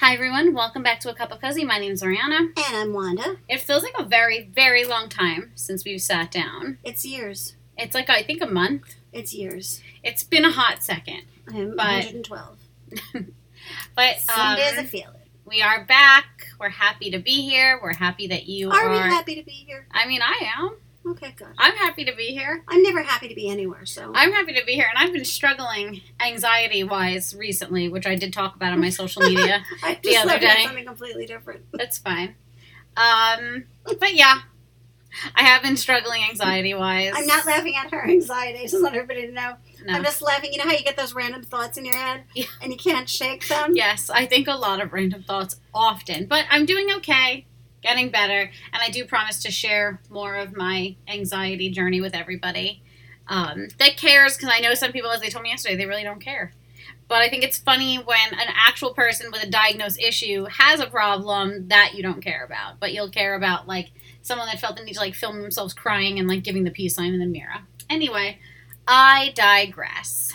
Hi everyone, welcome back to A Cup of Cozy. My name is Oriana. And I'm Wanda. It feels like a very, very long time since we've sat down. It's years. It's like I think a month. It's years. It's been a hot second. I'm But- 112. But Some um, days I feel it. we are back. We're happy to be here. We're happy that you Are are. we happy to be here? I mean, I am. Okay, good. I'm happy to be here. I'm never happy to be anywhere, so. I'm happy to be here, and I've been struggling anxiety wise recently, which I did talk about on my social media. I the other day. something completely different. That's fine. Um, but yeah, I have been struggling anxiety wise. I'm not laughing at her anxiety. I just want everybody to know. No. I'm just laughing. You know how you get those random thoughts in your head Yeah. and you can't shake them? Yes, I think a lot of random thoughts often, but I'm doing okay, getting better, and I do promise to share more of my anxiety journey with everybody um, that cares. Because I know some people, as they told me yesterday, they really don't care. But I think it's funny when an actual person with a diagnosed issue has a problem that you don't care about, but you'll care about like someone that felt the need to like film themselves crying and like giving the peace sign in the mirror. Anyway, I digress.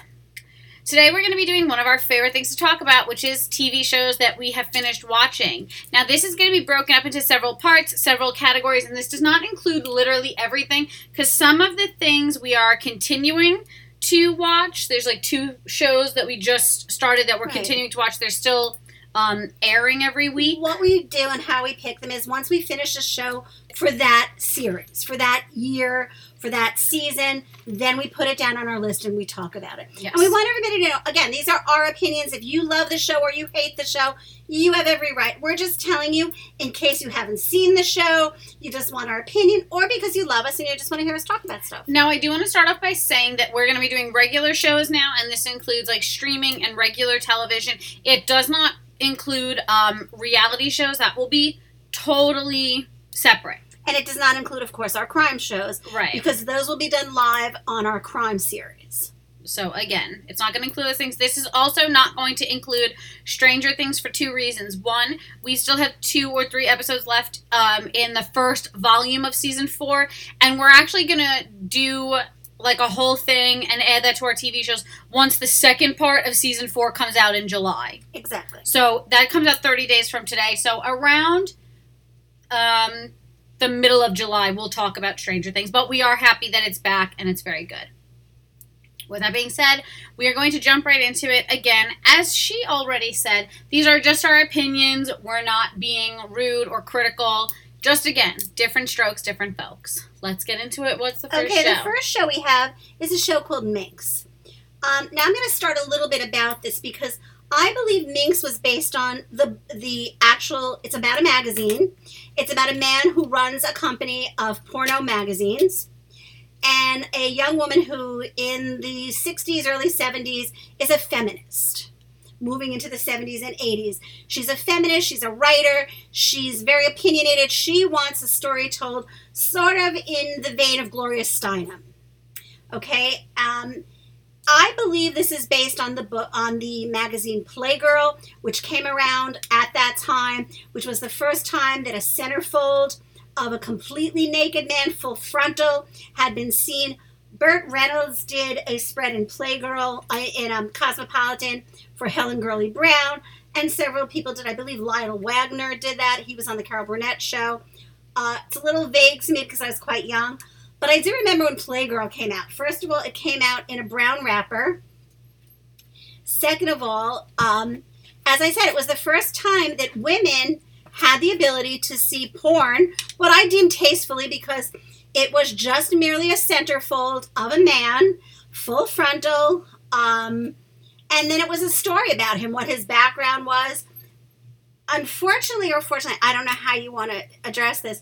Today we're going to be doing one of our favorite things to talk about, which is TV shows that we have finished watching. Now, this is going to be broken up into several parts, several categories, and this does not include literally everything because some of the things we are continuing to watch. There's like two shows that we just started that we're Right. continuing to watch. They're still um, airing every week. What we do and how we pick them is once we finish a show for that series, for that year, for that season, then we put it down on our list and we talk about it. Yes. And we want everybody to know again, these are our opinions. If you love the show or you hate the show, you have every right. We're just telling you in case you haven't seen the show, you just want our opinion, or because you love us and you just want to hear us talk about stuff. Now, I do want to start off by saying that we're going to be doing regular shows now, and this includes like streaming and regular television. It does not include um, reality shows, that will be totally separate. And it does not include, of course, our crime shows, Right. because those will be done live on our crime series. So, again, it's not going to include those things. This is also not going to include Stranger Things for two reasons. One, we still have two or three episodes left um, in the first volume of season four, and we're actually going to do like a whole thing and add that to our TV shows once the second part of season four comes out in July. Exactly. So that comes out 30 days from today. So around um, the middle of July, we'll talk about Stranger Things. But we are happy that it's back and it's very good. With that being said, we are going to jump right into it again. As she already said, these are just our opinions. We're not being rude or critical. Just again, different strokes, different folks. Let's get into it. What's the first okay, show? Okay, the first show we have is a show called Minx. Um, now I'm going to start a little bit about this because I believe Minx was based on the the actual. It's about a magazine. It's about a man who runs a company of porno magazines, and a young woman who, in the 60s, early 70s, is a feminist. Moving into the 70s and 80s. She's a feminist, she's a writer, she's very opinionated. She wants a story told sort of in the vein of Gloria Steinem. Okay? Um, I believe this is based on the book on the magazine Playgirl, which came around at that time, which was the first time that a centerfold of a completely naked man, full frontal, had been seen. Burt Reynolds did a spread in Playgirl uh, in um, Cosmopolitan for Helen Gurley Brown, and several people did. I believe Lyle Waggoner did that. He was on the Carol Burnett show. Uh, it's a little vague to me because I was quite young, but I do remember when Playgirl came out. First of all, it came out in a brown wrapper. Second of all, um, as I said, it was the first time that women had the ability to see porn, what I deemed tastefully because it was just merely a centerfold of a man, full frontal, um, and then it was a story about him, what his background was. Unfortunately, or fortunately, I don't know how you want to address this.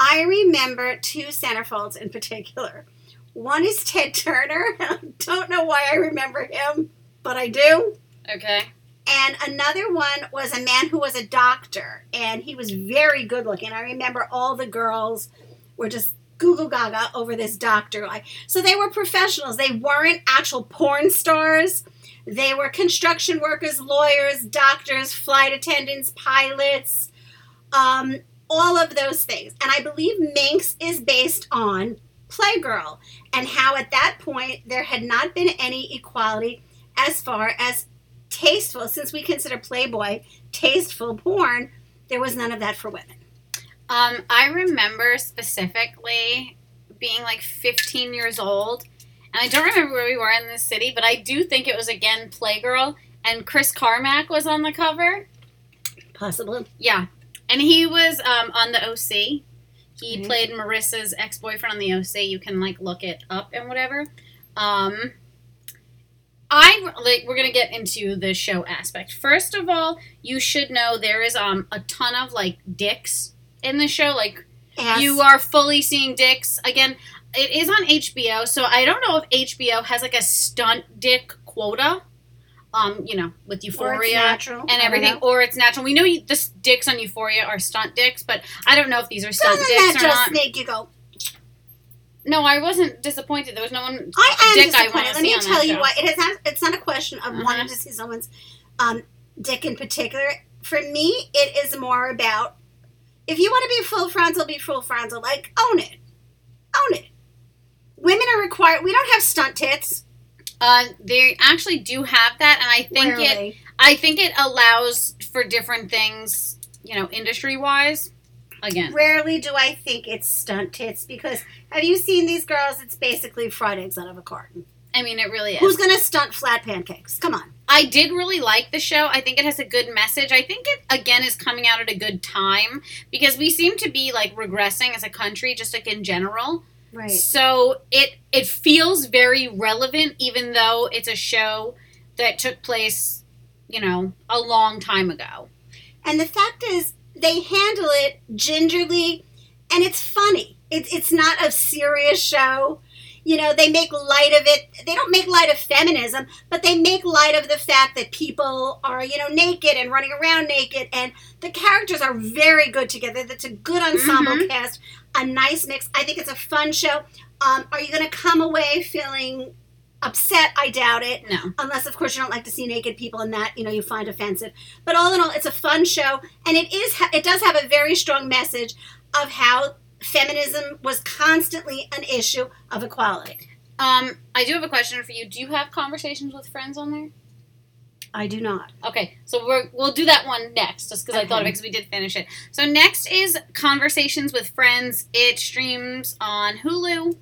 I remember two centerfolds in particular. One is Ted Turner. I don't know why I remember him, but I do. okay. And another one was a man who was a doctor, and he was very good looking. I remember all the girls were just Google Gaga over this doctor. Like, so they were professionals. They weren't actual porn stars. They were construction workers, lawyers, doctors, flight attendants, pilots, um, all of those things. And I believe Minx is based on Playgirl and how at that point there had not been any equality as far as tasteful, since we consider Playboy tasteful porn, there was none of that for women. Um, I remember specifically being like 15 years old, and I don't remember where we were in the city, but I do think it was again Playgirl, and Chris Carmack was on the cover. Possibly. Yeah, and he was um, on the OC. He Mhm. played Marissa's ex boyfriend on the OC. You can like look it up and whatever. Um, I like we're gonna get into the show aspect. First of all, you should know there is um a ton of like dicks in the show. Like Ass. you are fully seeing dicks again. It is on HBO, so I don't know if HBO has like a stunt dick quota. Um, you know, with Euphoria. And everything, or it's natural. We know you, the dicks on Euphoria are stunt dicks, but I don't know if these are stunt Doesn't dicks that or just not. make you go? No, I wasn't disappointed. There was no one. I am dick I disappointed. Let see me on that tell you show. what. It has. Not, it's not a question of wanting to see someone's um, dick in particular. For me, it is more about if you want to be full frontal, be full frontal. Like own it, own it. Women are required. We don't have stunt tits. Uh, they actually do have that, and I think it. I think it allows for different things. You know, industry wise. Again, Rarely do I think it's stunt tits because have you seen these girls? It's basically fried eggs out of a carton. I mean, it really is. Who's gonna stunt flat pancakes? Come on. I did really like the show. I think it has a good message. I think it again is coming out at a good time because we seem to be like regressing as a country, just like in general. Right. So it it feels very relevant, even though it's a show that took place, you know, a long time ago. And the fact is, they handle it gingerly, and it's funny. It's it's not a serious show. You know, they make light of it. They don't make light of feminism, but they make light of the fact that people are, you know, naked and running around naked, and the characters are very good together. That's a good ensemble Mhm. cast, a nice mix. I think it's a fun show. Um, are you going to come away feeling upset? I doubt it No. unless of course you don't like to see naked people and that you know you find offensive but all in all it's a fun show and it is it does have a very strong message of how feminism was constantly an issue of equality Um, I do have a question for you. Do you have conversations with friends on there? i do not Okay, so we're, we'll do that one next, just because I thought of it because we did finish it. So next is Conversations with Friends. It streams on Hulu.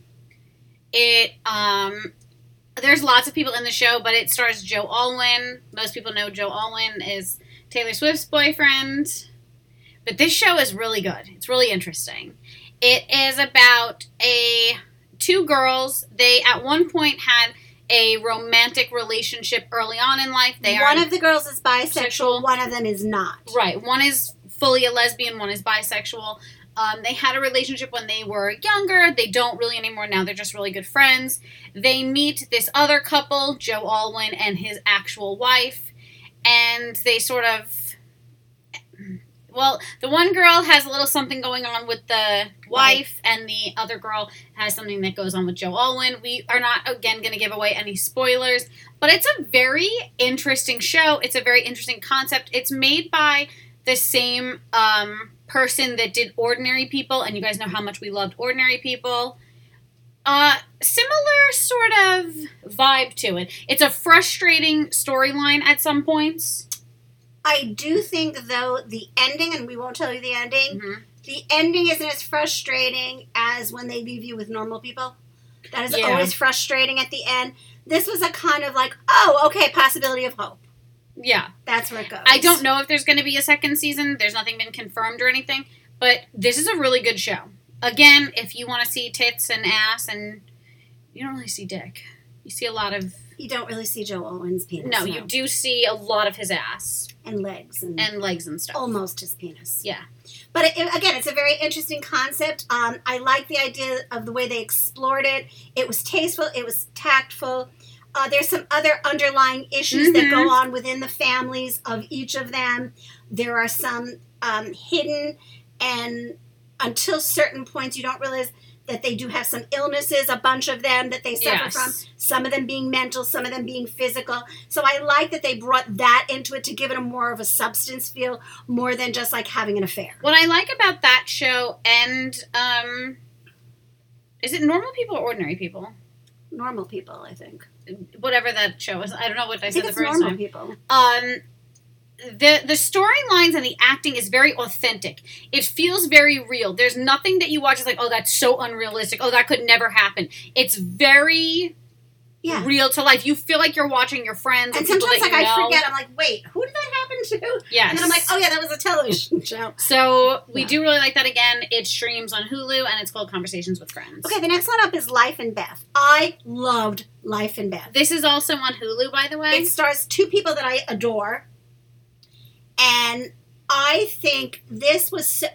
It um, there's lots of people in the show, but it stars Joe Alwyn. Most people know Joe Alwyn is Taylor Swift's boyfriend. But this show is really good. It's really interesting. It is about a two girls. They at one point had a romantic relationship early on in life. They one are of the girls is bisexual Sexual. one of them is not Right. One is fully a lesbian, one is bisexual. Um, they had a relationship when they were younger. They don't really anymore now. They're just really good friends. They meet this other couple, Joe Alwyn and his actual wife, and they sort of. Well, the one girl has a little something going on with the wife, and the other girl has something that goes on with Joe Alwyn. We are not, again, going to give away any spoilers, but it's a very interesting show. It's a very interesting concept. It's made by the same um, person that did Ordinary People, and you guys know how much we loved Ordinary People. Uh, similar sort of vibe to it. It's a frustrating storyline at some points. I do think though the ending and we won't tell you the ending Mhm. the ending isn't as frustrating as when they leave you with normal people that is Yeah. always frustrating at the end this was a kind of like oh okay possibility of hope Yeah. That's where it goes. I don't know if there's going to be a second season. There's nothing been confirmed or anything, but this is a really good show. Again, if you want to see tits and ass, and you don't really see dick, you see a lot of. You don't really see Joe Alwyn's penis. No, you do see a lot of his ass And legs and, and legs and stuff. almost his penis. Yeah. But it, it- again, it's a very interesting concept. Um, I like the idea of the way they explored it. It was tasteful. It was tactful. Uh, there's some other underlying issues that go on within the families of each of them. There are some um, hidden, and until certain points, you don't realize that they do have some illnesses. A bunch of them that they suffer Yes. from. Some of them being mental, some of them being physical. So I like that they brought that into it to give it a more of a substance feel, more than just like having an affair. What I like about that show and um, is it normal people or ordinary people? Normal people, I think. whatever that show is. I don't know what I, I said the first normal time. people. Um, the the storylines and the acting is very authentic. It feels very real. There's nothing that you watch is like, oh, that's so unrealistic. Oh, that could never happen. It's very Yeah. real to life. You feel like you're watching your friends And and sometimes, like, I forget. I'm like, wait, who did that happen to? Yes. And then I'm like, oh yeah, that was a television show. So we Yeah. do really like that. Again, it streams on Hulu and it's called Conversations with Friends. Okay, the next one up is Life and Beth. I loved Life and Beth. This is also on Hulu, by the way. It stars two people that I adore, and I think this was, so,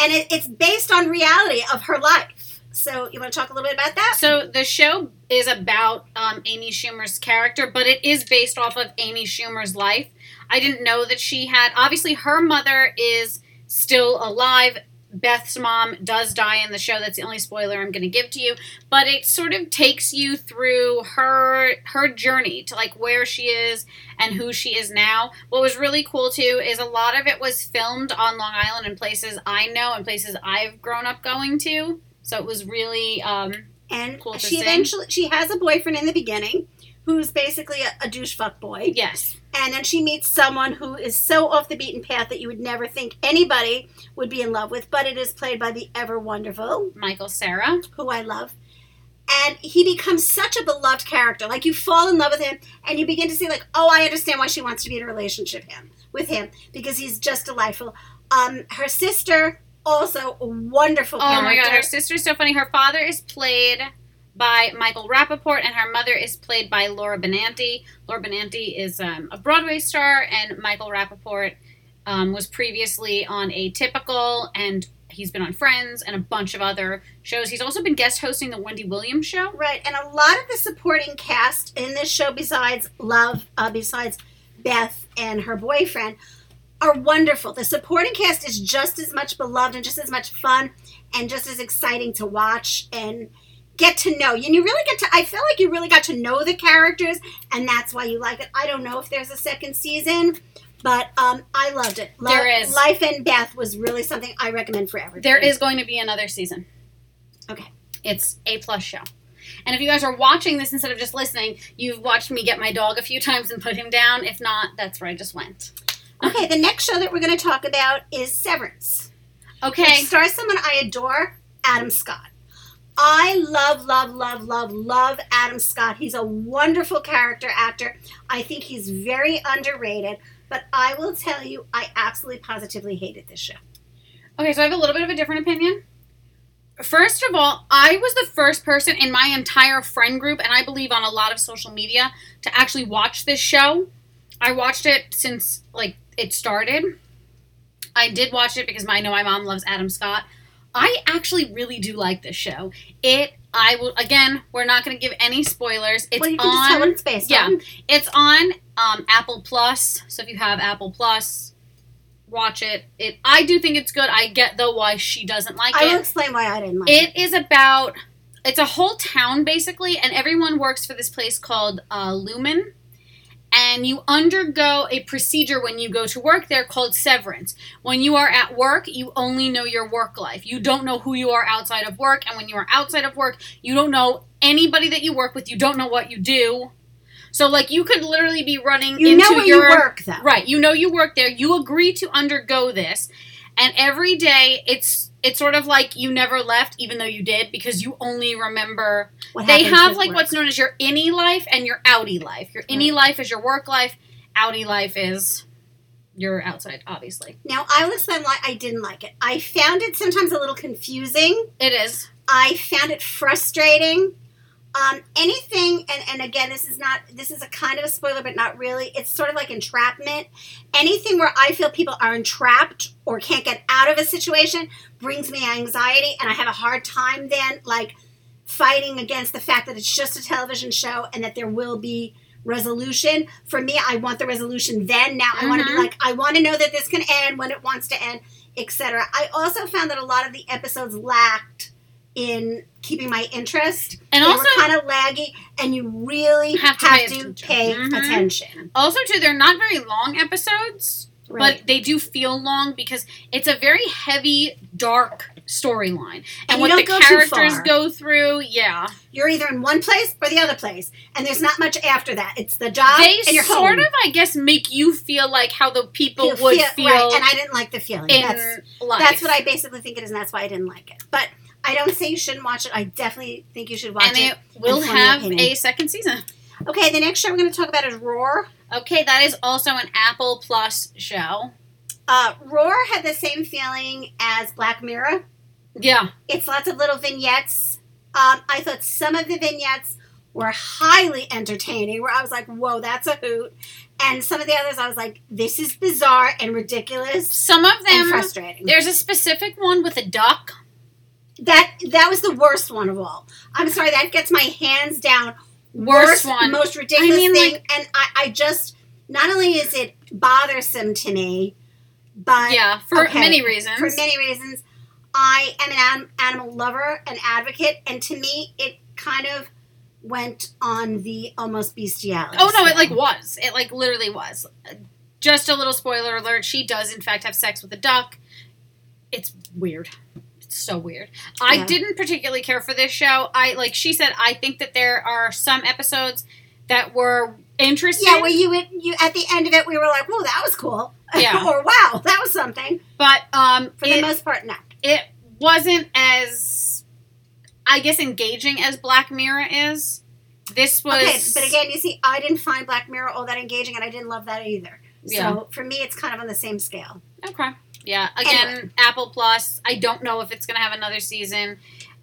and it, it's based on reality of her life. So you want to talk a little bit about that? So the show is about um, Amy Schumer's character, but it is based off of Amy Schumer's life. I didn't know that she had. Obviously, her mother is still alive. Beth's mom does die in the show. That's the only spoiler I'm going to give to you. But it sort of takes you through her her journey to like where she is and who she is now. What was really cool too is a lot of it was filmed on Long Island in places I know and places I've grown up going to. So it was really um, and cool to she see. eventually she has a boyfriend in the beginning, who's basically a, a douche fuck boy. yes. And then she meets someone who is so off the beaten path that you would never think anybody would be in love with, but it is played by the ever wonderful, Michael Cera. who I love. And he becomes such a beloved character. Like you fall in love with him and you begin to see like, oh, I understand why she wants to be in a relationship him with him because he's just delightful. Um, her sister, also a wonderful Oh character. my god, her sister's so funny. Her father is played by Michael Rapaport, and her mother is played by Laura Benanti. Laura Benanti is um, a Broadway star, and Michael Rapaport um, was previously on Atypical, and he's been on Friends and a bunch of other shows. He's also been guest hosting the Wendy Williams show. Right, and a lot of the supporting cast in this show, besides Love, uh, besides Beth and her boyfriend, are wonderful. The supporting cast is just as much beloved and just as much fun and just as exciting to watch and get to know. You and you really get to, I feel like you really got to know the characters, and that's why you like it. I don't know if there's a second season. But um, I loved it. Lo- There is. Life and Beth was really something I recommend for everybody. There is going to be another season. Okay. It's a plus show. And if you guys are watching this instead of just listening, you've watched me get my dog a few times and put him down. If not, that's where I just went. Okay, the next show that we're going to talk about is Severance. Okay. which stars someone I adore, Adam Scott. I love, love, love, love, love Adam Scott. He's a wonderful character actor. I think he's very underrated, but I will tell you, I absolutely positively hated this show. Okay, so I have a little bit of a different opinion. First of all, I was the first person in my entire friend group, and I believe on a lot of social media, to actually watch this show. I watched it since like it started. I did watch it because my, I know my mom loves Adam Scott. I actually really do like this show. It I will again, we're not going to give any spoilers. It's well, you can just tell on it's based yeah. on. it's on um, Apple Plus. So if you have Apple Plus, watch it. It I do think it's good. I get though why she doesn't like it. I will explain why I didn't like it. It is about it's a whole town basically, and everyone works for this place called uh, Lumon. And you undergo a procedure when you go to work there called severance. When you are at work, you only know your work life. You don't know who you are outside of work. And when you are outside of work, you don't know anybody that you work with. You don't know what you do. So, like, you could literally be running You into your you work, though. Right. You know you work there. You agree to undergo this. And every day it's it's sort of like you never left even though you did because you only remember What they have like work. what's known as your innie life and your outie life. Your innie life is your work life, outie life is your outside, obviously. Now, I explain why I didn't like it. I found it sometimes a little confusing. It is. I found it frustrating. Um, anything, and, and again, this is not, this is a kind of a spoiler, but not really. It's sort of like entrapment. Anything where I feel people are entrapped or can't get out of a situation brings me anxiety, and I have a hard time then, like, fighting against the fact that it's just a television show and that there will be resolution. For me, I want the resolution then. Now I want to be like, I want to know that this can end when it wants to end, etc. I also found that a lot of the episodes lacked in keeping my interest. And they also kind of laggy, and you really Have have to to, pay attention. pay Mhm. attention. also too they're not very long episodes, Right. but they do feel long because it's a very heavy, dark storyline And and, what the go characters go through. Yeah, You're either in one place or the other place, and there's not much after that. It's the job they and you're sort home. of, I guess, make you feel like how the people You would feel, right, and I didn't like the feeling. in that's life. that's what I basically think it is, and that's why I didn't like it. But I don't say you shouldn't watch it. I definitely think you should watch it. and it. will and your have a second season. Okay, the next show we're going to talk about is Roar. Okay, that is also an Apple Plus show. Uh, Roar had the same feeling as Black Mirror. Yeah, It's lots of little vignettes. Um, I thought some of the vignettes were highly entertaining, where I was like, whoa, that's a hoot. And some of the others, I was like, this is bizarre and ridiculous some of them. frustrating. There's a specific one with a duck. That that was the worst one of all. I'm sorry, that gets my hands down. Worst one. most ridiculous I mean, thing. like- and I, I just not only is it bothersome to me, but Yeah, for okay, many reasons. for many reasons, I am an anim- animal lover, an advocate, and to me, it kind of went on the almost bestiality. Oh no, it like was. It like literally was. Just a little spoiler alert. She does in fact have sex with a duck. It's weird. So weird. I Yeah. didn't particularly care for this show. I like she said. I think that there are some episodes that were interesting. Yeah, where you you at the end of it, we were like, "Whoa, that was cool," Yeah. or "Wow, that was something." but um, For it, the most part, no. it wasn't as, I guess, engaging as Black Mirror is. This was. Okay, but again, you see, I didn't find Black Mirror all that engaging, and I didn't love that either. Yeah. So for me, it's kind of on the same scale. Okay. Yeah. Again, Apple Plus. I don't know if it's gonna have another season.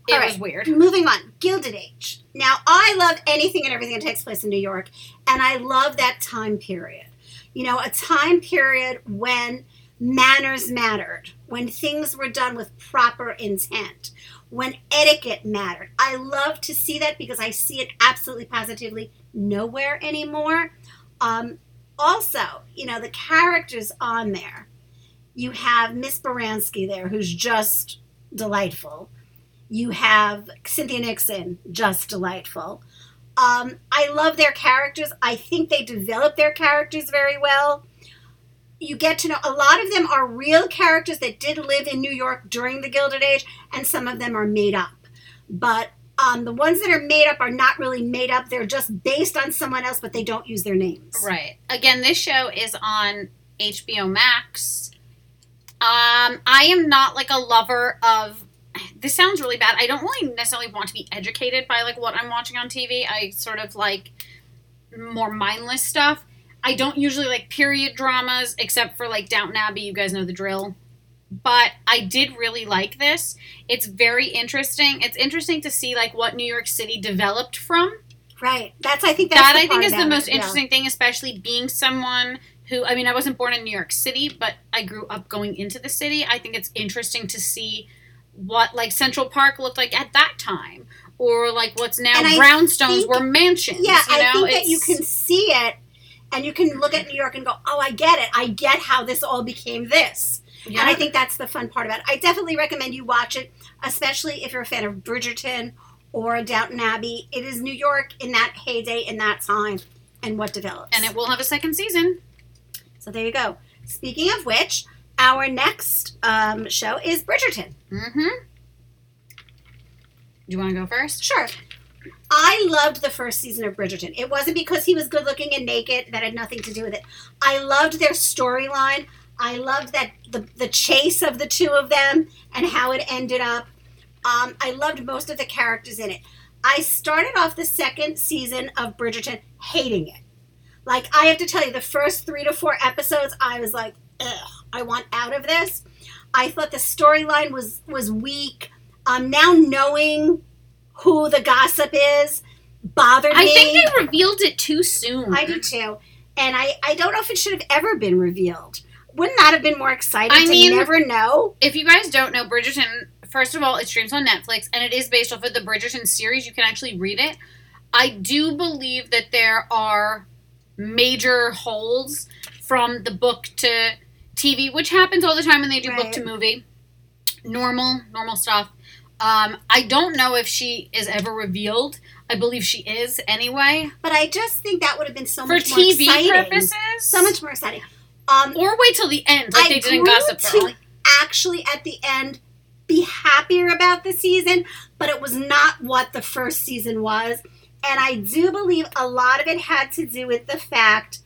It All was weird. Moving on, Gilded Age. Now, I love anything and everything that takes place in New York, and I love that time period. You know, a time period when manners mattered, when things were done with proper intent, when etiquette mattered. I love to see that because I see it absolutely positively nowhere anymore. Um, also, you know, the characters on there. You have Miss Baranski there, who's just delightful. You have Cynthia Nixon, just delightful. Um, I love their characters. I think they develop their characters very well. You get to know a lot of them are real characters that did live in New York during the Gilded Age, and some of them are made up. But um, the ones that are made up are not really made up. They're just based on someone else, but they don't use their names. Right. Again, this show is on HBO Max. Um, I am not like a lover of. This sounds really bad. I don't really necessarily want to be educated by like what I'm watching on TV. I sort of like more mindless stuff. I don't usually like period dramas except for like Downton Abbey. You guys know the drill. But I did really like this. It's very interesting. It's interesting to see like what New York City developed from Right. That's I think that's that the I think is the most it, yeah. interesting thing, especially being someone who I mean, I wasn't born in New York City, but I grew up going into the city. I think it's interesting to see what like Central Park looked like at that time, or like what's now And brownstones think- were mansions. Yeah, you know? I think that you can see it and you can look at New York and go, oh, I get it. I get how this all became this. Yeah. And I think that's the fun part about it. I definitely recommend you watch it, especially if you're a fan of Bridgerton or Downton Abbey. It is New York in that heyday, in that time, and what develops. and it will have a second season. So there you go. Speaking of which, our next um, show is Bridgerton. Mm-hmm. Do you want to go first? Sure. I loved the first season of Bridgerton. It wasn't because he was good looking and naked, that had nothing to do with it. I loved their storyline. I loved that the, the chase of the two of them and how it ended up. Um, I loved most of the characters in it. I started off the second season of Bridgerton hating it. Like, I have to tell you, the first three to four episodes, I was like, ugh, I want out of this. I thought the storyline was was weak. Um, now knowing who the gossip is bothered I me. I think they revealed it too soon. I do too. And I, I don't know if it should have ever been revealed. Wouldn't that have been more exciting I to mean- never know? if you guys don't know Bridgerton, first of all, it streams on Netflix and it is based off of the Bridgerton series. You can actually read it. I do believe that there are major holes from the book to TV, which happens all the time when they do book to movie. Normal, normal stuff. Um, I don't know if she is ever revealed. I believe she is anyway. But I just think that would have been so For much more TV exciting. purposes. So much more exciting. Um, Or wait till the end, like I they did in grew Gossip to actually at the end be happier about the season, but it was not what the first season was. And I do believe a lot of it had to do with the fact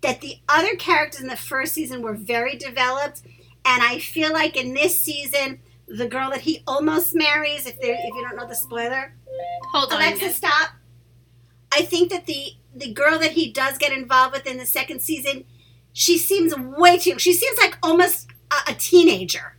that the other characters in the first season were very developed. And I feel like in this season, the girl that he almost marries, if, if you don't know the spoiler, Hold on. Alexa, stop. I think that the the girl that he does get involved with in the second season, she seems way too. She seems like almost a, a teenager.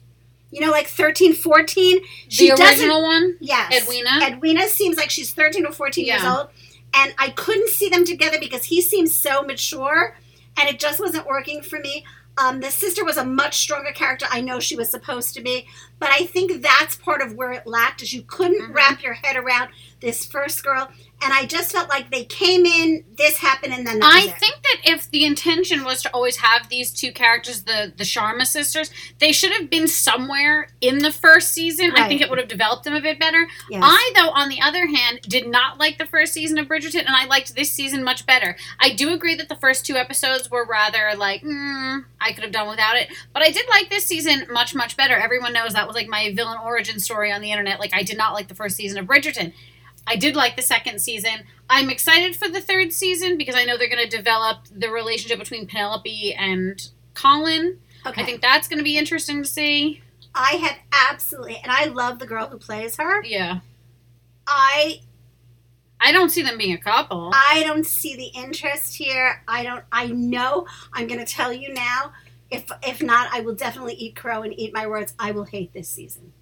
You know, like 13, 14. She the original one, Yes. Edwina. Edwina seems like she's 13 or 14 years old. And I couldn't see them together because he seems so mature and it just wasn't working for me. Um, the sister was a much stronger character. I know she was supposed to be, but I think that's part of where it lacked is you couldn't Mhm. wrap your head around this first girl. And I just felt like they came in, this happened, and then I think that if the intention was to always have these two characters, the the Sharma sisters, they should have been somewhere in the first season. I think it would have developed them a bit better. Yes. I, though, on the other hand, did not like the first season of Bridgerton, and I liked this season much better. I do agree that the first two episodes were rather like, mm, I could have done without it, but I did like this season much, much better. Everyone knows that was like my villain origin story on the internet. Like, I did not like the first season of Bridgerton. I did like the second season. I'm excited for the third season because I know they're going to develop the relationship between Penelope and Colin. okay. I think that's going to be interesting to see. I have absolutely, and I love the girl who plays her. Yeah. I I don't see them being a couple. I don't see the interest here. I don't. I know. I'm going to tell you now. If if not, I will definitely eat crow and eat my words. I will hate this season.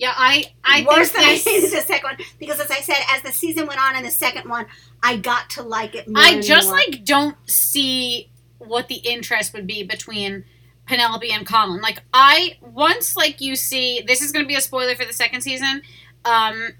Yeah, I I Worse think than this, I hated the second one because, as I said, as the season went on in the second one, I got to like it more. I just more. like don't see what the interest would be between Penelope and Colin. Like I once like you see this is going to be a spoiler for the second season. Um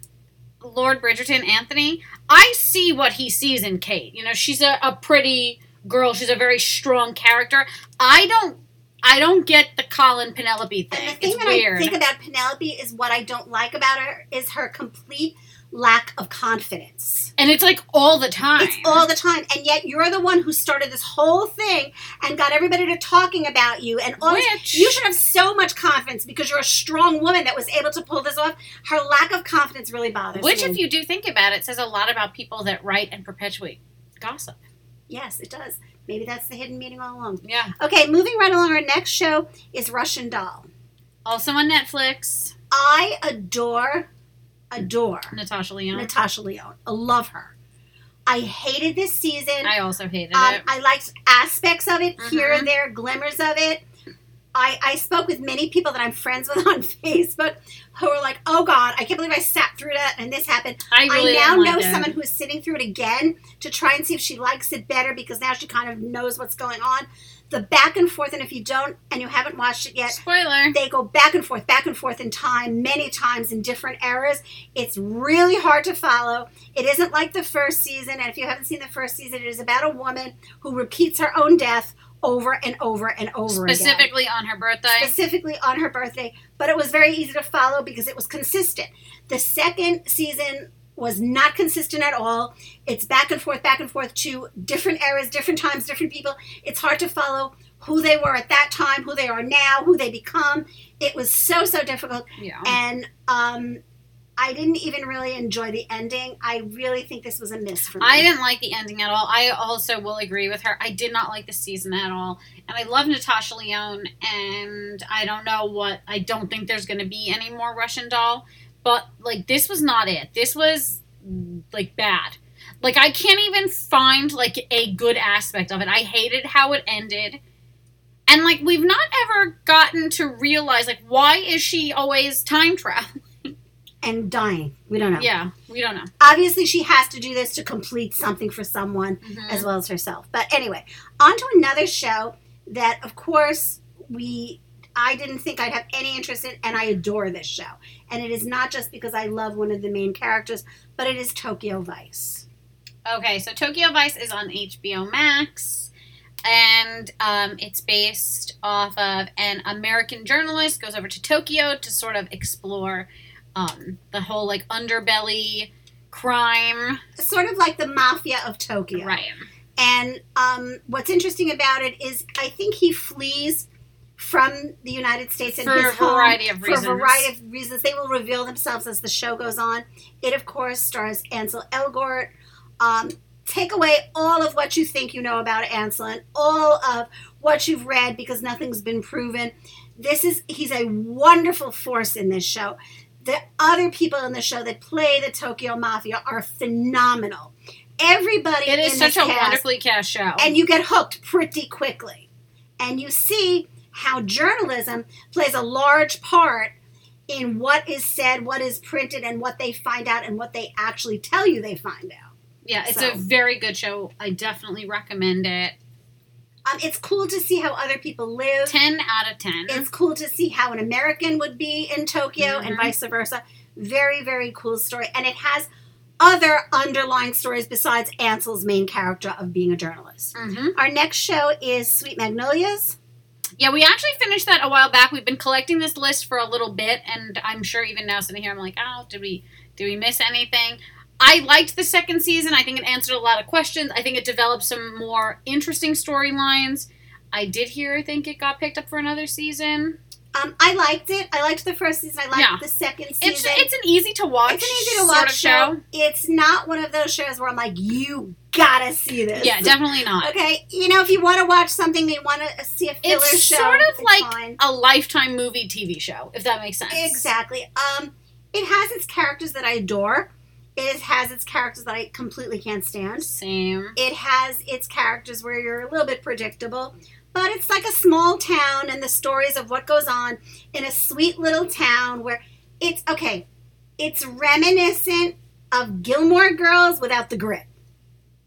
Lord Bridgerton Anthony, I see what he sees in Kate. You know, she's a, a pretty girl. She's a very strong character. I don't I don't get the Colin Penelope thing. And the thing It's that weird. I think about Penelope is what I don't like about her is her complete lack of confidence. and it's like all the time. It's all the time, and yet you're the one who started this whole thing and got everybody to talking about you and all. this- Which You should have so much confidence because you're a strong woman that was able to pull this off. Her lack of confidence really bothers which me. Which if you do think about it says a lot about people that write and perpetuate gossip. yes, it does. Maybe that's the hidden meaning all along. Yeah. Okay, moving right along. Our next show is Russian Doll. Also on Netflix, I adore, adore Natasha Lyonne. Natasha Lyonne. I love her. I hated this season. I also hated Um, it. I liked aspects of it here Mhm. and there, glimmers of it. I, I spoke with many people that I'm friends with on Facebook who were like, "Oh God, I can't believe I sat through that and this happened." I really I now know like someone who is sitting through it again to try and see if she likes it better because now she kind of knows what's going on. The back and forth, and if you don't and you haven't watched it yet, Spoiler. they go back and forth, back and forth in time, many times in different eras. It's really hard to follow. It isn't like the first season, and if you haven't seen the first season, it is about a woman who repeats her own death over and over and over again. Specifically on her birthday. Specifically on her birthday, but it was very easy to follow because it was consistent. The second season was not consistent at all. It's back and forth, back and forth to different eras, different times, different people. It's hard to follow who they were at that time, who they are now, who they become. It was so so difficult, Yeah. and um, I didn't even really enjoy the ending. I really think this was a miss for me. I didn't like the ending at all. I also will agree with her. I did not like the season at all. And I love Natasha Lyonne, and I don't know what, I don't think there's going to be any more Russian doll. But, like, this was not it. This was, like, bad. Like, I can't even find, like, a good aspect of it. I hated how it ended. And, like, we've not ever gotten to realize, like, why is she always time traveling? and dying. We don't know. Yeah, we don't know. Obviously, she has to do this to complete something for someone. Mhm. as well as herself. But anyway, on to another show that, of course, we I didn't think I'd have any interest in, and I adore this show. And it is not just because I love one of the main characters, but it is Tokyo Vice. Okay, so Tokyo Vice is on HBO Max, and um, it's based off of an American journalist goes over to Tokyo to sort of explore um, the whole like underbelly crime. Sort of like the mafia of Tokyo. Right. And um, what's interesting about it is I think he flees from the United States and For his a variety home of for reasons. a variety of reasons. They will reveal themselves as the show goes on. It, of course, stars Ansel Elgort. Um, take away all of what you think you know about Ansel and all of what you've read because nothing's been proven. This is he's a wonderful force in this show. The other people in the show that play the Tokyo Mafia are phenomenal. Everybody It is in such a cast wonderfully cast show. and you get hooked pretty quickly. And you see how journalism plays a large part in what is said, what is printed, and what they find out, and what they actually tell you they find out. yeah, it's so- a very good show. I definitely recommend it. Um, it's cool to see how other people live. 10 out of 10. It's cool to see how an American would be in Tokyo and Mhm. vice versa. Very, very cool story. And it has other underlying stories besides Ansel's main character of being a journalist. hmm Our next show is Sweet Magnolias. Yeah, we actually finished that a while back. We've been collecting this list for a little bit, and I'm sure even now sitting here, I'm like, oh, did we did we miss anything? I liked the second season. I think it answered a lot of questions. I think it developed some more interesting storylines. I did hear, I think it got picked up for another season. Um, I liked it. I liked the first season. I liked Yeah. the second season. It's it's an easy to watch. It's an easy to sort of show. It's not one of those shows where I'm like, you gotta see this. Yeah, definitely not. Okay, you know, if you want to watch something, you want to see a filler show. It's show. sort of it's like fine. a lifetime movie TV show, if that makes sense. exactly. Um, it has its characters that I adore. It has its characters that I completely can't stand. Same. It has its characters where you're a little bit predictable, but it's like a small town and the stories of what goes on in a sweet little town where it's okay. It's reminiscent of Gilmore Girls without the grit.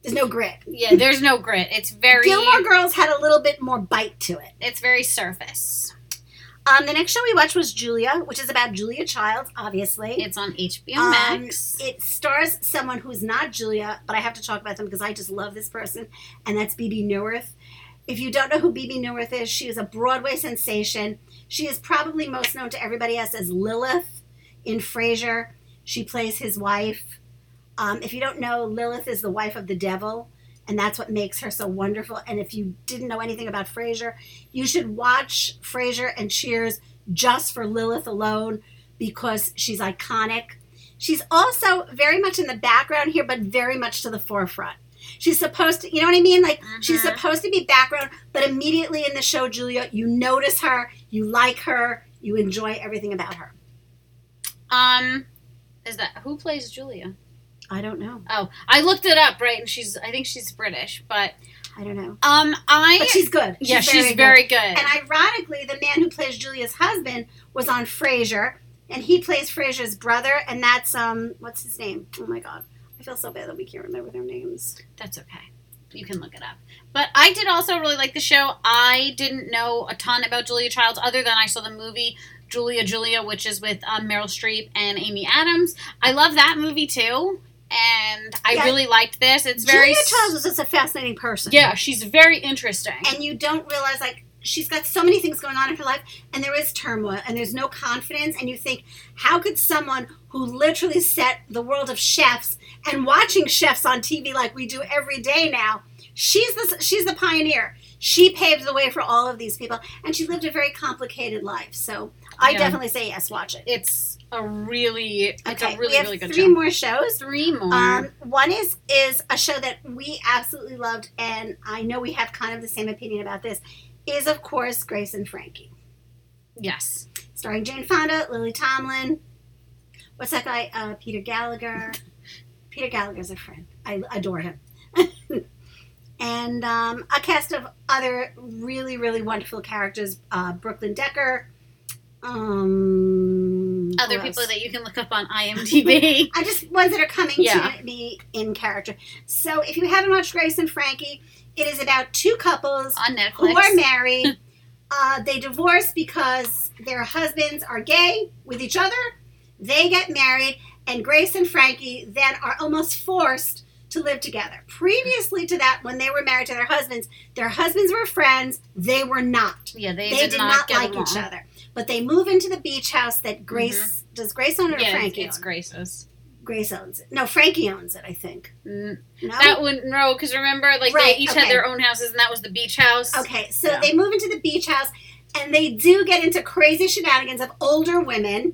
There's no grit. Yeah, there's no grit. It's very Gilmore Girls had a little bit more bite to it. it's very surface. Um, the next show we watched was Julia, which is about Julia Child, obviously. It's on HBO Um, Max. It stars someone who's not Julia, but I have to talk about them because I just love this person, and that's Bebe Neuwirth. If you don't know who Bebe Neuwirth is, she is a Broadway sensation. She is probably most known to everybody else as Lilith in Frasier. She plays his wife. Um, if you don't know, Lilith is the wife of the devil, and that's what makes her so wonderful. And if you didn't know anything about Frasier, you should watch Frasier and Cheers just for Lilith alone because she's iconic. She's also very much in the background here, but very much to the forefront. She's supposed to, you know what I mean? Like, she's Mhm. supposed to be background, but immediately in the show, Julia, you notice her, you like her, you enjoy everything about her. Um, is that who plays Julia? I don't know. Oh, I looked it up, right? And she's I think she's British, but I don't know. um, I But she's good. yeah, she's very very, good. good. And ironically, the man who plays Julia's husband was on Frasier, and he plays Frasier's brother, and that's um, what's his name? Oh my god, I feel so bad that we can't remember their names. That's okay. You can look it up. But I did also really like the show. I didn't know a ton about Julia Childs other than I saw the movie Julia Julia, which is with um, Meryl Streep and Amy Adams. I love that movie too, and I Yeah. really liked this. It's very Julia Childs was just a fascinating person. yeah, she's very interesting. and you don't realize like she's got so many things going on in her life and there is turmoil and there's no confidence and you think how could someone who literally set the world of chefs and watching chefs on TV like we do every day now she's the she's the pioneer she paved the way for all of these people and she lived a very complicated life so I Yeah. definitely say yes watch it it's a really, it's okay a really, we have really good three more shows Three more. um, one is is a show that we absolutely loved, and I know we have kind of the same opinion about this. Is of course Grace and Frankie, yes. starring Jane Fonda, Lily Tomlin. What's that guy? Uh, Peter Gallagher. Peter Gallagher's a friend. I adore him. and um, a cast of other really really wonderful characters. Uh, Brooklyn Decker. Um, Other who people that you can look up on IMDb. I just ones that are coming Yeah. to me in character. So if you haven't watched Grace and Frankie, it is about two couples on Netflix. who are married. uh, they divorce because their husbands are gay with each other. They get married, and Grace and Frankie then are almost forced to live together. Previously to that, when they were married to their husbands, their husbands were friends. They were not. yeah, they, They, did, not, get like along. each other. But they move into the beach house that Grace does. Grace own it or Yeah, it's, Frankie? it's own it? Grace's. Grace owns it. No, Frankie owns it. I think. Mm, No. That wouldn't no, because remember, like Right, they each okay. had their own houses, and that was the beach house. Okay, so Yeah. they move into the beach house. and they do get into crazy shenanigans of older women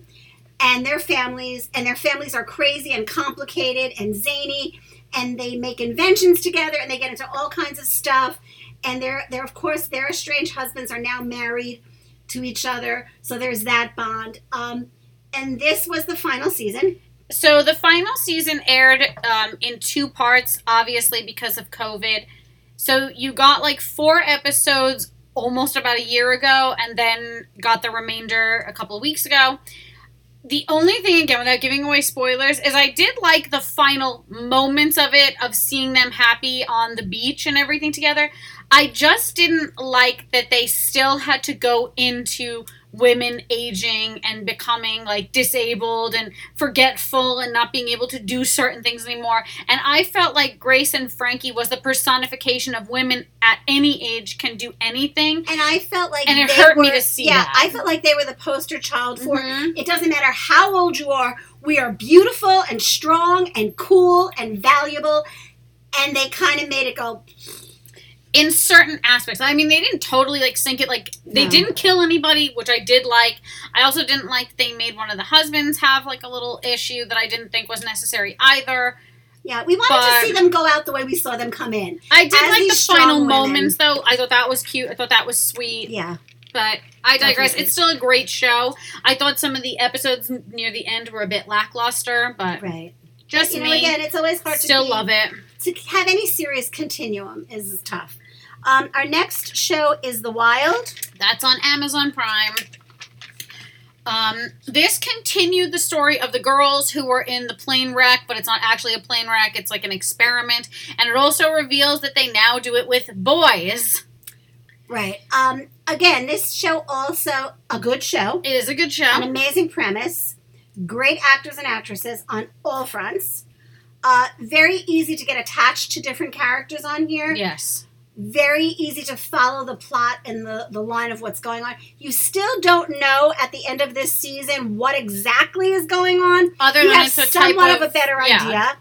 and their families, and their families are crazy and complicated and zany, and they make inventions together, and they get into all kinds of stuff. And they're, they're of course, their estranged husbands are now married to each other, so there's that bond. Um, and this was the final season. So the final season aired um, in two parts, obviously because of COVID. So you got like four episodes almost about a year ago, and then got the remainder a couple of weeks ago. The only thing, again, without giving away spoilers, is I did like the final moments of it, of seeing them happy on the beach and everything together. I just didn't like that they still had to go into women aging and becoming like disabled and forgetful and not being able to do certain things anymore. And I felt like Grace and Frankie was the personification of women at any age can do anything. And I felt like And it they hurt were, me to see Yeah, that. I felt like they were the poster child for Mhm. it doesn't matter how old you are, we are beautiful and strong and cool and valuable. And they kind of made it go, in certain aspects. I mean, they didn't totally like sink it. Like they No. didn't kill anybody, which I did like. I also didn't like they made one of the husbands have like a little issue that I didn't think was necessary either. yeah, we wanted But- to see them go out the way we saw them come in. I did As like the final women. moments though. I thought that was cute. I thought that was sweet. Yeah. But I digress. Definitely. It's still a great show. I thought some of the episodes near the end were a bit lackluster, but Right. just you know, again, it's always hard still to be- love it. To have any serious continuum is tough. Um, our next show is The Wild. That's on Amazon Prime. Um, this continued the story of the girls who were in the plane wreck, but it's not actually a plane wreck, it's like an experiment. And it also reveals that they now do it with boys. Right. Um, again, this show also a good show, It is a good show. an amazing premise, great actors and actresses on all fronts. Uh, very easy to get attached to different characters on here. Yes. Very easy to follow the plot and the, the line of what's going on. You still don't know at the end of this season what exactly is going on. Other you than have it's a type somewhat of, of, a better yeah. idea.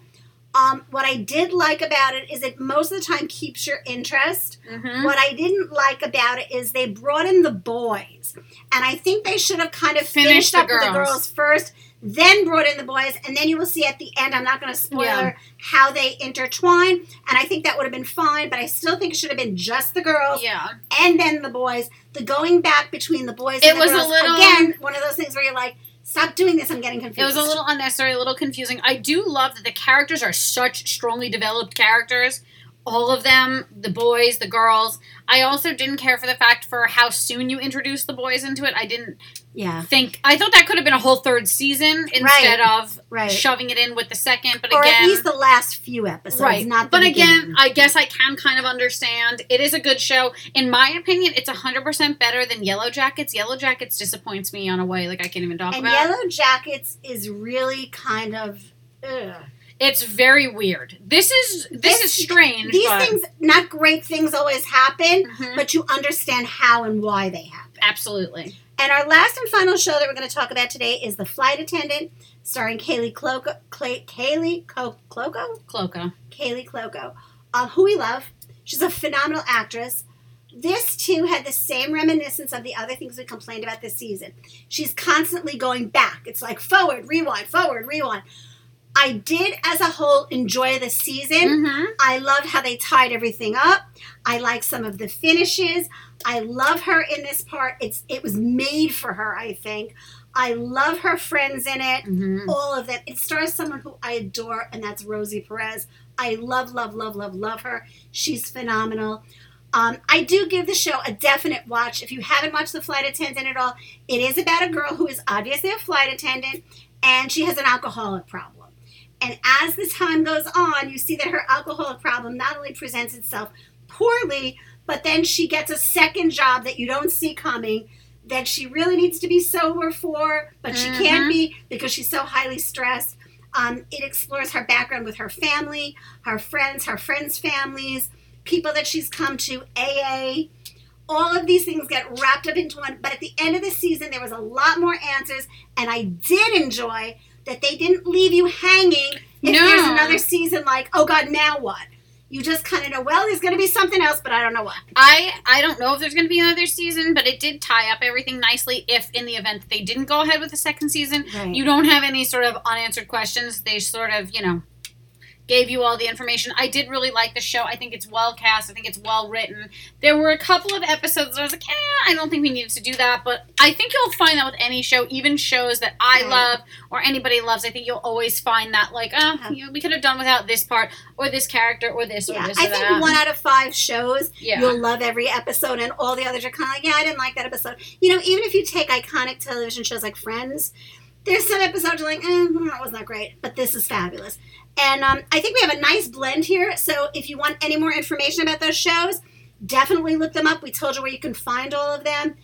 Um, what I did like about it is it most of the time keeps your interest. Mhm. What I didn't like about it is they brought in the boys, and I think they should have kind of Finished finished the up with the girls. girls first, then brought in the boys, and then you will see at the end. I'm not going to spoiler Yeah. how they intertwine, and I think that would have been fine. But I still think it should have been just the girls Yeah. and then the boys. The going back between the boys It and the was a girls little- again one of those things where you're like, stop doing this. I'm getting confused. It was a little unnecessary, a little confusing. I do love that the characters are such strongly developed characters. All of them, the boys, the girls. I also didn't care for the fact for how soon you introduced the boys into it. I didn't yeah, think I thought that could have been a whole third season instead of right. shoving it in with the second. But or again, at least the last few episodes, right. not the but again. I guess I can kind of understand. It is a good show. In my opinion, it's hundred percent better than Yellow Jackets. Yellow Jackets disappoints me on a way like I can't even talk and about. Yellow Jackets is really kind of. Ugh. It's very weird. This is this, This- is strange. These but, things, not great things, always happen, Mhm. but you understand how and why they happen. absolutely. And our last and final show that we're going to talk about today is The Flight Attendant, starring Kaley Cloco. Clay, Kaley Co- Cloco? Cloaca. Kaley Cloco, um, who we love. She's a phenomenal actress. This too had the same reminiscence of the other things we complained about this season. She's constantly going back. It's like forward, rewind, forward, rewind. I did, as a whole, enjoy the season. Mm-hmm. I loved how they tied everything up. I like some of the finishes. I love her in this part. It's it was made for her, I think. I love her friends in it. Mm-hmm. All of them. It stars someone who I adore, and that's Rosie Perez. I love, love, love, love, love her. She's phenomenal. Um, I do give the show a definite watch. If you haven't watched The Flight Attendant at all, it is about a girl who is obviously a flight attendant, and she has an alcoholic problem. And as the time goes on, you see that her alcoholic problem not only presents itself poorly, but then she gets a second job that you don't see coming that she really needs to be sober for, but she can't Mhm. be because she's so highly stressed. Um, it explores her background with her family, her friends, her friends' families, people that she's come to, AA. All of these things get wrapped up into one. But at the end of the season, there was a lot more answers, and I did enjoy that they didn't leave you hanging if No. there's another season like, oh God, now what? you just kind of know, well, there's going to be something else, but I don't know what. I I don't know if there's going to be another season, but it did tie up everything nicely. If in the event that they didn't go ahead with the second season, Right. you don't have any sort of unanswered questions. They sort of you know gave you all the information. I did really like the show. I think it's well cast. I think it's well written. There were a couple of episodes I was like, eh, I don't think we needed to do that. But I think you'll find that with any show, even shows that I love or anybody loves. I think you'll always find that like, oh, you know, we could have done without this part or this character or this or this I think that. one out of five shows yeah. you'll love every episode, and all the others are kind of like, yeah, I didn't like that episode. You know, even if you take iconic television shows like Friends, there's some episodes you're like, eh, that was not great, but this is fabulous. And um, I think we have a nice blend here. So if you want any more information about those shows, definitely look them up. We told you where you can find all of them.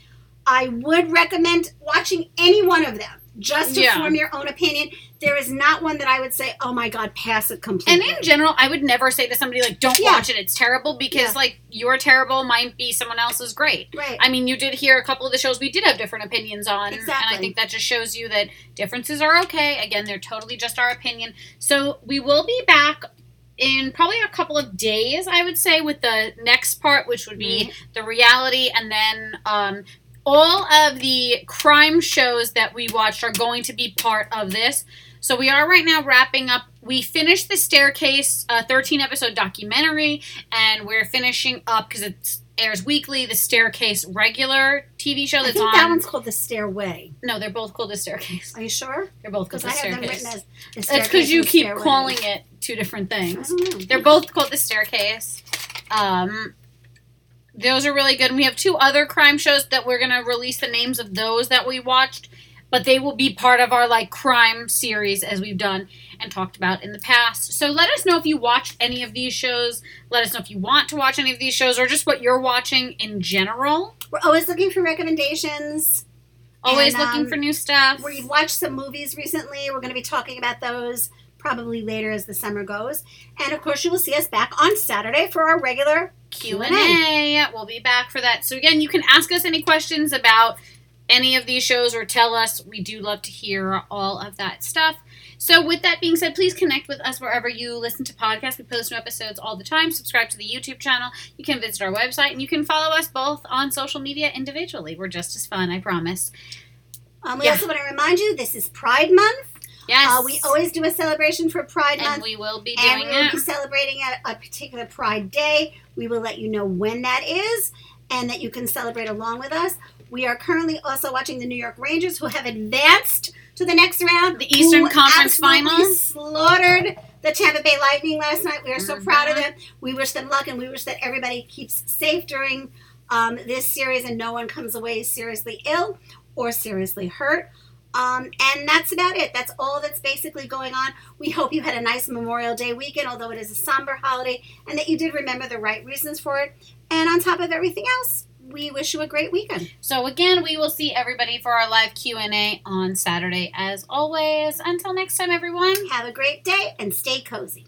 I would recommend watching any one of them just to Yeah. form your own opinion. There is not one that I would say, oh my God, pass it completely. And in general, I would never say to somebody like, "Don't Yeah. watch it; it's terrible," because Yeah. like your terrible might be someone else's great. right. I mean, you did hear a couple of the shows we did have different opinions on, and I think that just shows you that differences are okay. Again, they're totally just our opinion. So we will be back in probably a couple of days, I would say, with the next part, which would be the reality, and then um, all of the crime shows that we watched are going to be part of this. So we are right now wrapping up. We finished the Staircase uh, 13 episode documentary, and we're finishing up because it airs weekly. The Staircase regular TV show I that's think on. that one's called The Stairway. no, they're both called the Staircase. Are you sure? They're both called the I have them Staircase. written as the That's staircase because you keep stairway. calling it two different I things. They're both called the staircase. Um, those are really good. And we have two other crime shows that we're gonna release the names of those that we watched, but they will be part of our like crime series as we've done and talked about in the past. So let us know if you watched any of these shows. Let us know if you want to watch any of these shows or just what you're watching in general. We're always looking for recommendations. Always And, looking um, for new stuff. We've watched some movies recently. We're going to be talking about those probably later as the summer goes. And of course, you will see us back on Saturday for our regular Q and A. We'll be back for that. So again, you can ask us any questions about any of these shows or tell us. We do love to hear all of that stuff. So with that being said, please connect with us wherever you listen to podcasts. We post new episodes all the time. Subscribe to the YouTube channel. You can visit our website and you can follow us both on social media individually. We're just as fun, I promise. Um, we Yeah. also want to remind you this is Pride Month. Yes. Uh, we always do a celebration for Pride and Month. we will be doing and we will it. be celebrating at a particular Pride Day. We will let you know when that is and that you can celebrate along with us. We are currently also watching the New York Rangers, who have advanced to the next round. The Eastern who Conference Finals. slaughtered the Tampa Bay Lightning last night. We are so proud of them. We wish them luck, and we wish that everybody keeps safe during um, this series, and no one comes away seriously ill or seriously hurt. Um, and that's about it. That's all that's basically going on. We hope you had a nice Memorial Day weekend, although it is a somber holiday, and that you did remember the right reasons for it. And on top of everything else, we wish you a great weekend. So again, we will see everybody for our live Q&A on Saturday as always. Until next time everyone. Have a great day and stay cozy.